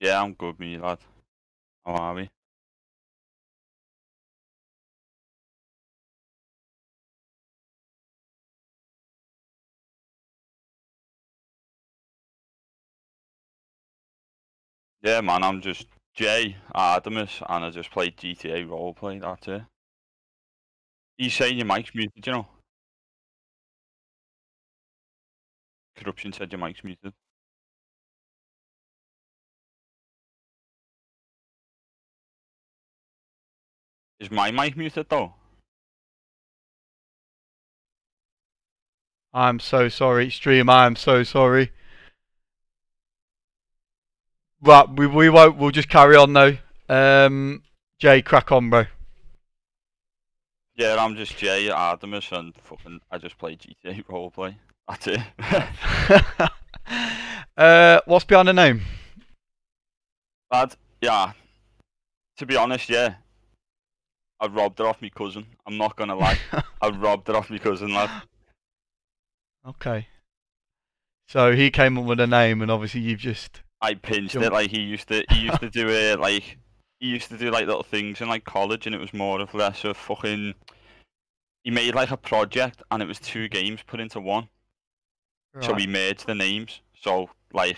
Yeah, I'm good, me lad. How are we? Yeah, man, I'm just Jay Artemis, and I just played GTA roleplay. That's it. He's saying your mic's muted, you know. Corruption said your mic's muted. Is my mic muted though? I'm so sorry, stream. I am so sorry. Right, we we won't. We'll just carry on though. Um, Jay, crack on, bro. Yeah, I'm just Jay Artemis, and fucking I just play GTA roleplay. That's it. uh, what's behind the name? Lad, yeah. To be honest, yeah. I robbed it off my cousin. I'm not gonna lie. I robbed it off my cousin, lad. Okay. So he came up with a name, and obviously you've just. I pinched Jump. it like he used to. He used to do it like he used to do like little things in like college, and it was more or less a fucking. He made like a project, and it was two games put into one. So we merged the names. So like,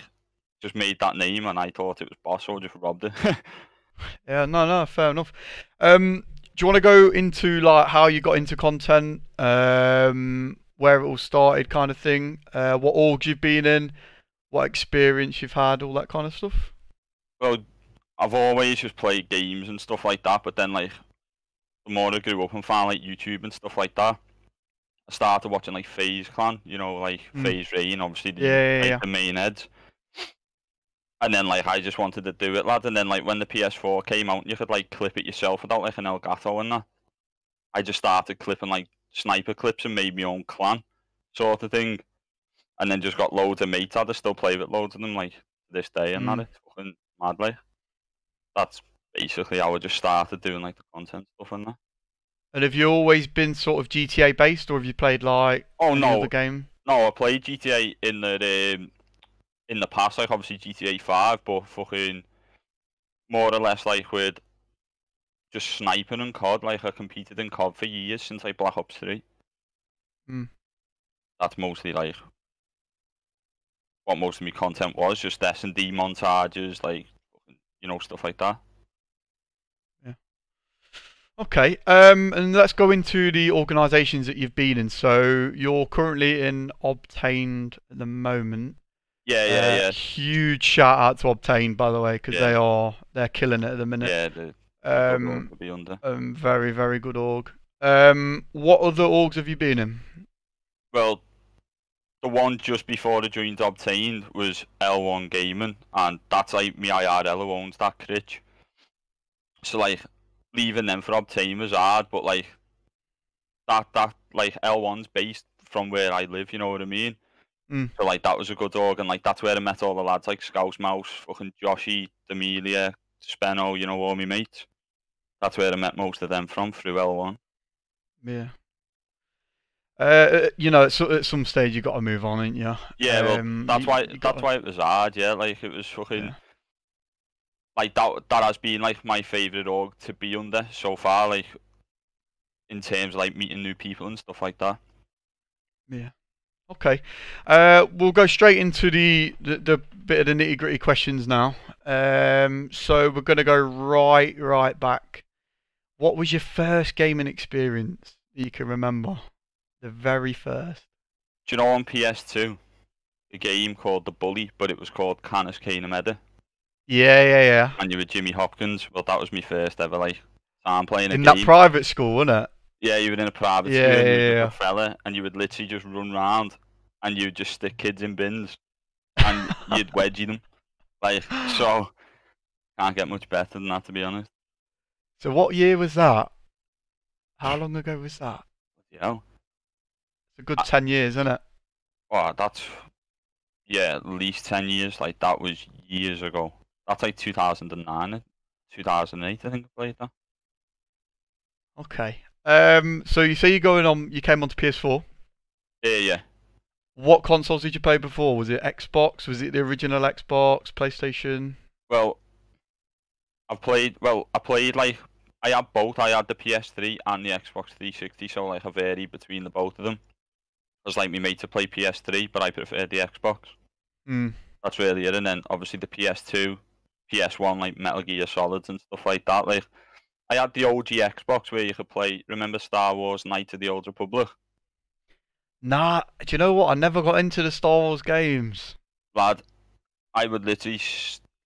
just made that name, and I thought it was boss, so I just robbed it. Yeah, no, no, fair enough. Um, do you want to go into like how you got into content, um, where it all started, kind of thing? Uh, what orgs you've been in, what experience you've had, all that kind of stuff. Well, I've always just played games and stuff like that, but then like the more I grew up and found like YouTube and stuff like that, I started watching like FaZe Clan, you know, like Mm. FaZe Rain, obviously the, Yeah, yeah, like, yeah. the main heads. And then like I just wanted to do it, lad. And then like when the PS4 came out, you could like clip it yourself without like an Elgato and that. I just started clipping like sniper clips and made my own clan, sort of thing. And then just got loads of mates. I still play with loads of them like this day and Mm. that. It's fucking mad, like. That's basically how I just started doing like the content stuff and that. And have you always been sort of GTA based, or have you played like Oh any no, other game? no, I played GTA in the um, in the past, like obviously GTA Five, but fucking more or less like with just sniping and COD. Like I competed in COD for years since like Black Ops Three. Hmm. That's mostly like what most of my content was, just S and D montages, like you know stuff like that. Yeah. Okay, um, and let's go into the organisations that you've been in. So you're currently in Obtained at the moment. Yeah, yeah, Uh, Huge shout out to Obtain, by the way, because Yeah. they are they're killing it at the minute. yeah. The, Um, be under. um, very very good org. Um, what other orgs have you been in? Well, the one just before the joined obtained was L1 Gaming, and that's like me IRL who owns that critch. So like leaving them for obtain was hard, but like that that like L1's based from where I live, you know what I mean? Mm. So like that was a good org, and like that's where I met all the lads like Scouse Mouse, fucking Joshy, Demelia, Spenno, you know all my mates. That's where I met most of them from through L1. Yeah. Uh, you know, at, so, at some stage you got to move on, ain't you? Yeah, well, Um, that's you- why you that's gotta- why it was hard. Yeah, like it was fucking Yeah. like that. That has been like my favorite org to be under so far. Like in terms of like meeting new people and stuff like that. Okay. Uh, we'll go straight into the, the, the bit of the nitty gritty questions now. Um, so we're going to go right, right back. What was your first gaming experience that you can remember? The very first. Do you know on PS2 a game called The Bully, but it was called Canis Canem Edit, Yeah, yeah, yeah. and you were Jimmy Hopkins. Well, that was my first ever like time playing a game. In game. that private school, wasn't it? Yeah, you were in a private Yeah, school and yeah, yeah. a fella, and you would literally just run round and you'd just stick kids in bins and you'd wedgie them. Like, so, can't get much better than that, to be honest. So what year was that? How long ago was that? You know? It's a good I- 10 years, isn't it? Oh, that's, yeah, at least 10 years. Like, that was years ago. That's like 2009, 2008, I think I played that. Okay. Um, so you say you're going on, you came onto PS4. Yeah, yeah. What consoles did you play before? Was it Xbox? Was it the original Xbox? PlayStation? Well, I've played. Well, I played like I had both. I had the PS3 and the Xbox 360, so like I varied between the both of them. It was like me mate to play PS3, but I preferred the Xbox. Mm. That's really it. And then obviously the PS2, PS1, like Metal Gear Solids and stuff like that. Like I had the OG Xbox where you could play. Remember Star Wars: Knight of the Old Republic? Nah, do you know what? I never got into the Star Wars games. Lad, I would literally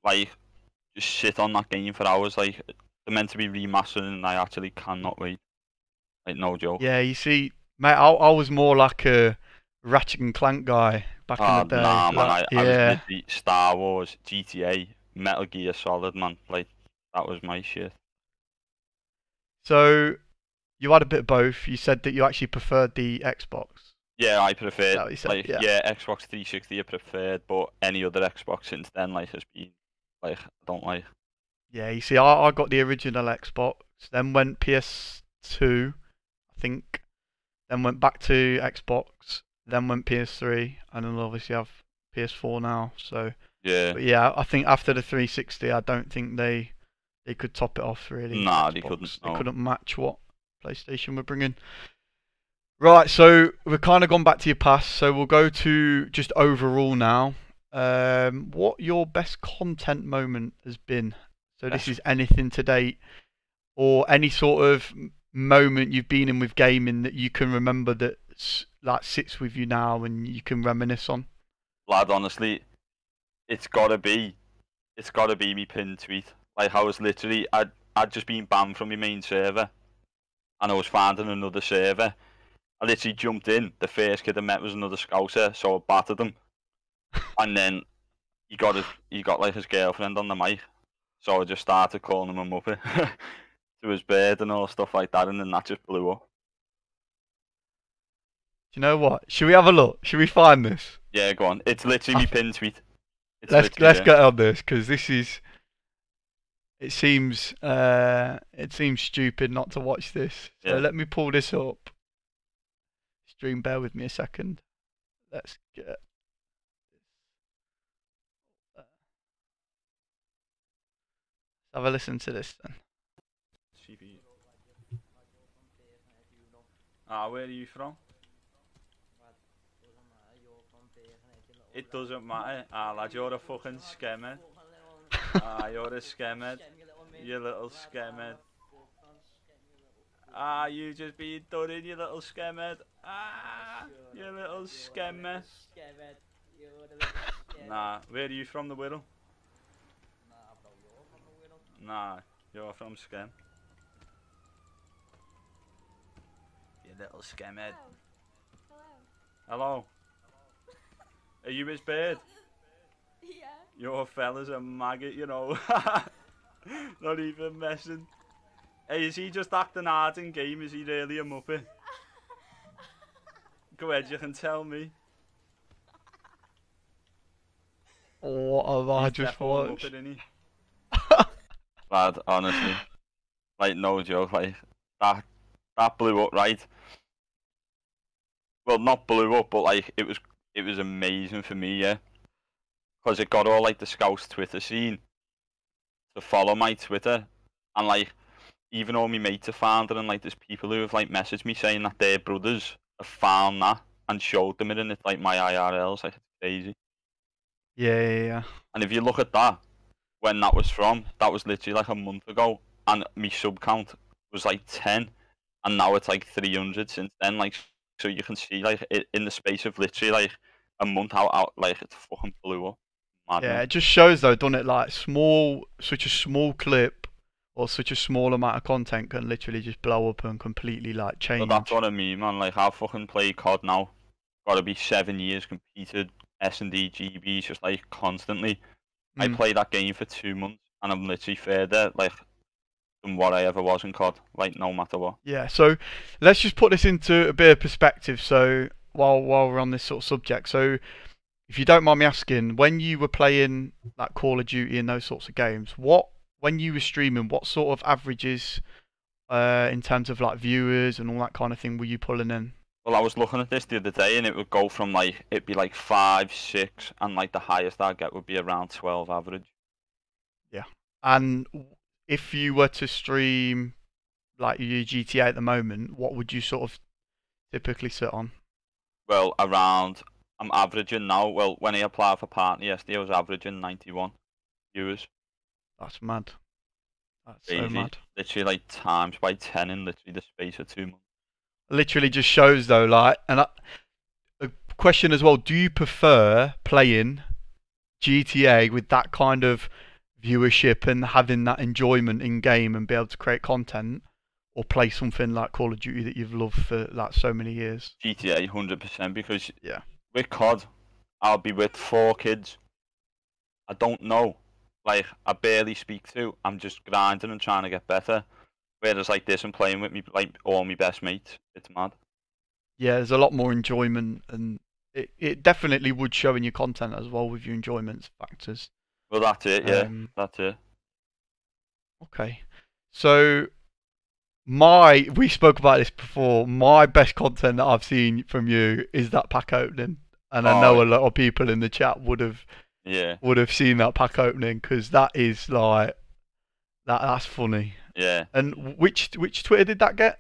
like just sit on that game for hours. Like they're meant to be remastered, and I actually cannot wait. Like no joke. Yeah, you see, mate, I, I was more like a Ratchet and Clank guy back Ah, in the day. nah, man. I, like, I was yeah, literally Star Wars, GTA, Metal Gear Solid, man. Like that was my shit. So you had a bit of both. You said that you actually preferred the Xbox. Yeah, I preferred. that what you said? Like, Yeah. yeah. Xbox 360 I preferred, but any other Xbox since then, like, has been like I don't like. Yeah, you see, I, I got the original Xbox, then went PS2, I think, then went back to Xbox, then went PS3, and then obviously have PS4 now. So, Yeah, but yeah, I think after the 360, I don't think they they could top it off really. Nah, they couldn't, They no. couldn't match what PlayStation were bringing. Right, so we've kind of gone back to your past, so we'll go to just overall now. Um, what your best content moment has been? So this is anything to date, or any sort of moment you've been in with gaming that you can remember that like sits with you now and you can reminisce on. lad. Honestly, it's gotta be, it's gotta be me pinned tweet. Like I was literally, I'd I'd just been banned from my main server, and I was finding another server. I literally jumped in. The first kid I met was another scouser, so I battered him. and then he got his, he got like his girlfriend on the mic, so I just started calling him a muppet to his bed and all stuff like that, and then that just blew up. Do you know what? Should we have a look? Should we find this? Yeah, go on. It's literally me pinned tweet. It's let's let's get on this because this is. It seems uh, it seems stupid not to watch this. So Yeah. let me pull this up. Stream, bear with me a second. Let's get. Let's have a listen to this then. Ah, where are you from? It doesn't matter. Ah, lad, you're a fucking scammer. Ah, you're a scammer. You little scammer. Ah, you just being done in, you little scammer. Ah, you little scammer. Nah, where are you from, the Whittle? Nah, you're from Scam. You little scamhead. Hello. Hello. Are you his bird? Yeah. Your fella's a maggot, you know. Not even messing. Hey, is he just acting hard in game? Is he really a muppet? Go ahead, you can tell me. What have I He's just defo a watched? Muppet, isn't he? Lad, honestly, like no joke, like that that blew up, right? Well, not blew up, but like it was it was amazing for me, yeah, because it got all like the Scouse Twitter scene to follow my Twitter, and like even all my mates have found it, and like there's people who have like messaged me saying that their brothers have found that and showed them it, and it's like my IRLs, like it's crazy. Yeah, yeah, yeah. And if you look at that, when that was from, that was literally like a month ago, and my sub count was like ten, and now it's like three hundred since then. Like, so you can see like it, in the space of literally like a month out, out like it fucking blew up. Mad, Yeah, it just shows though, doesn't it? Like small, such a small clip or such a small amount of content can literally just blow up and completely like change. But that's what I mean, man. Like, I fucking play COD now. Got to be seven years competed S and D GBs just like constantly. I Mm. play that game for two months, and I'm literally further like than what I ever was in COD. Like, no matter what. Yeah, so let's just put this into a bit of perspective. So while while we're on this sort of subject, so if you don't mind me asking, when you were playing like Call of Duty and those sorts of games, what when you were streaming, what sort of averages uh, in terms of like viewers and all that kind of thing were you pulling in? Well, I was looking at this the other day, and it would go from like it'd be like five, six, and like the highest I'd get would be around twelve average. Yeah, and if you were to stream like your GTA at the moment, what would you sort of typically sit on? Well, around I'm averaging now. Well, when I applied for partner yesterday, I was averaging 91 viewers. That's mad. That's so mad. Literally like times by 10 in literally the space of two months. Literally just shows though, like, and I, a question as well: Do you prefer playing GTA with that kind of viewership and having that enjoyment in game and be able to create content, or play something like Call of Duty that you've loved for like so many years? GTA 100% because Yeah. With COD, I'll be with four kids. I don't know. Like, I barely speak to. I'm just grinding and trying to get better. Whereas, like this, and playing with me, like all my best mates. It's mad. Yeah, there's a lot more enjoyment, and it, it definitely would show in your content as well with your enjoyment factors. Well, that's it, yeah. Um, that's it. Okay. So my we spoke about this before. My best content that I've seen from you is that pack opening. And I know Oh. a lot of people in the chat would have Yeah, would have seen that pack opening because that is like that that's funny. yeah. And which which Twitter did that get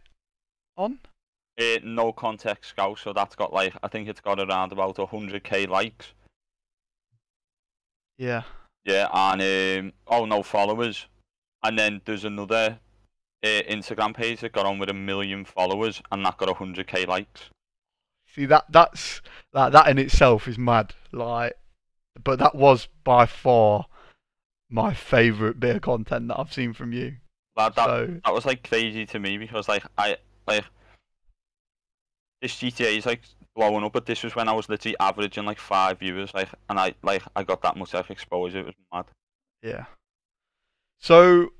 on? Uh, no context scout, so that's got like, I think it's got around about 100k likes. Yeah. Yeah, and um, oh no followers, and then there's another uh, Instagram page that got on with a million followers, and that got hundred k likes. See that that's that that in itself is mad. Like but that was by far my favourite bit of content that I've seen from you. That that, so that was like crazy to me because like I like this GTA is like blowing up, but this was when I was literally averaging like five viewers, like, and I like I got that much like exposure. It was mad. Yeah. So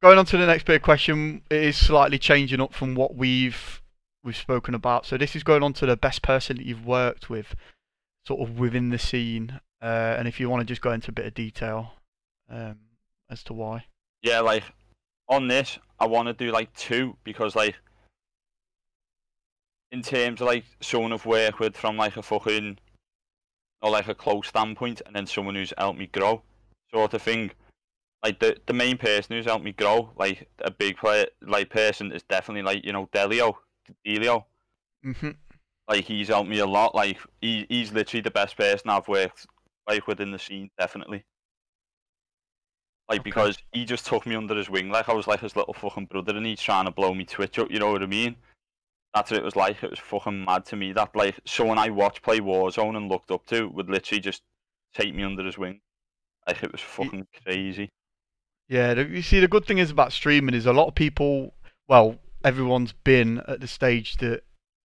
going on to the next bit of question, it is slightly changing up from what we've we've spoken about. So this is going on to the best person that you've worked with, sort of within the scene, uh, and if you want to just go into a bit of detail um, as to why. Yeah, like on this, I want to do like two because like in terms of like someone I've worked with from like a fucking or like a close standpoint, and then someone who's helped me grow, sort of thing. Like the the main person who's helped me grow, like a big player, like person, is definitely like you know Delio, Delio. hmm Like he's helped me a lot. Like he he's literally the best person I've worked like within the scene, definitely. Like Okay. because he just took me under his wing, like I was like his little fucking brother, and he's trying to blow me Twitch up. You know what I mean? That's what it was like. It was fucking mad to me that like someone I watched play Warzone and looked up to would literally just take me under his wing. Like it was fucking crazy. Yeah, you see, the good thing is about streaming is a lot of people, well, everyone's been at the stage that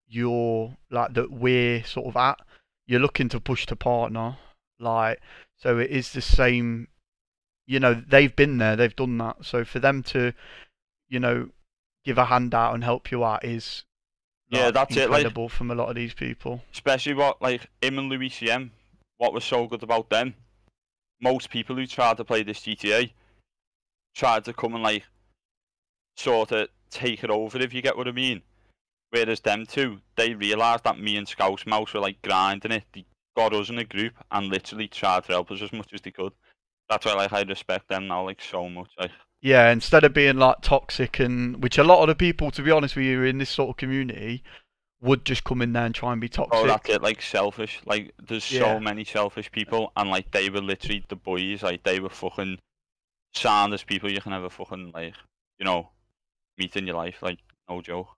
you're like that we're sort of at. You're looking to push to partner, like so. It is the same. You know, they've been there, they've done that. So for them to, you know, give a hand out and help you out is Yeah, like, that's it, like- incredible from a lot of these people. especially what like him and Louis CM. What was so good about them? Most people who tried to play this GTA tried to come and like sort of take it over, if you get what I mean. Whereas them two, they realised that me and Scouse Mouse were like grinding it. They got us in a group and literally tried to help us as much as they could. That's why like I respect them now like so much. Like Yeah, instead of being like toxic and which a lot of the people, to be honest with you, in this sort of community would just come in there and try and be toxic. oh that's it, like selfish. Like there's Yeah. so many selfish people and like they were literally the boys, like they were fucking soundest people you can ever fucking like, you know, meet in your life, like no joke.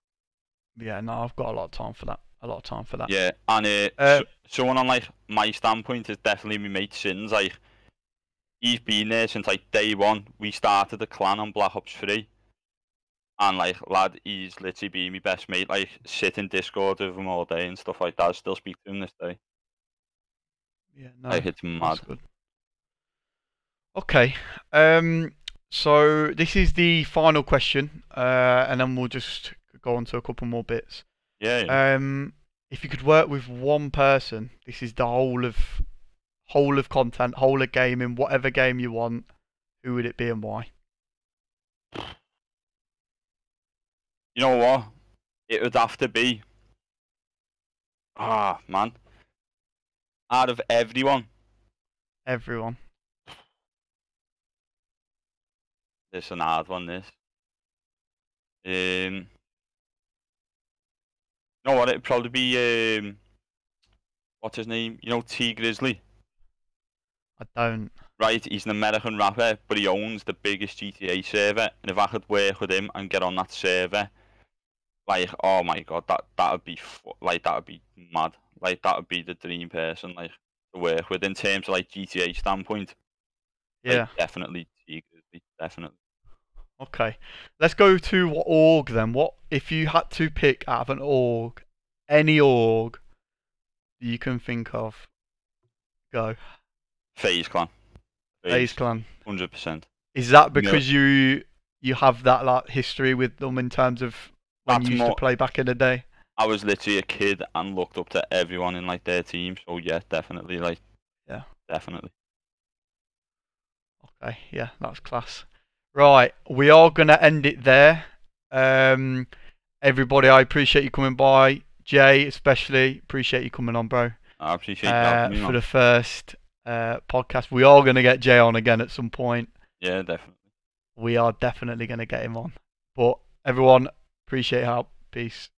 Yeah, no, I've got a lot of time for that. A lot of time for that. Yeah, and uh, Uh, so, someone on like my standpoint is definitely my mate Sins. Like he's been there since like day one. We started the clan on Black Ops Three, and like lad, he's literally been my best mate. Like sit in Discord with him all day and stuff like that. I still speak to him this day. Yeah, no, like it's mad. that's good. Okay, um, so this is the final question, uh, and then we'll just go on to a couple more bits. Yeah, yeah. Um, if you could work with one person, this is the whole of whole of content, whole of gaming, whatever game you want. Who would it be and why? you know what? It would have to be. Ah man. Out of everyone, Everyone. It's an hard one. This. Um. You know what? It'd probably be um. What's his name? You know Tee Grizzley, I don't. right? He's an American rapper, but he owns the biggest GTA server. And if I could work with him and get on that server, like, oh my god, that that would be like that would be mad. Like that would be the dream person, like to work with in terms of like GTA standpoint. like, Yeah. definitely Tee Grizzley, definitely. Okay. Let's go to what org then. What if you had to pick out of an org, any org you can think of? Go. FaZe Clan. Ace Clan. Hundred percent. Is that Yeah. because you you have that like history with them in terms of when That's you used more- to play back in the day? I was literally a kid and looked up to everyone in like their team. So yeah, definitely, like, Yeah. definitely. Okay, yeah, that's class. Right, we are gonna end it there. Um, everybody, I appreciate you coming by. Jay, especially, appreciate you coming on, bro. I appreciate Uh, for man. the first uh, podcast, we are gonna get Jay on again at some point. Yeah, definitely. We are definitely gonna get him on. But everyone, appreciate your help. Peace.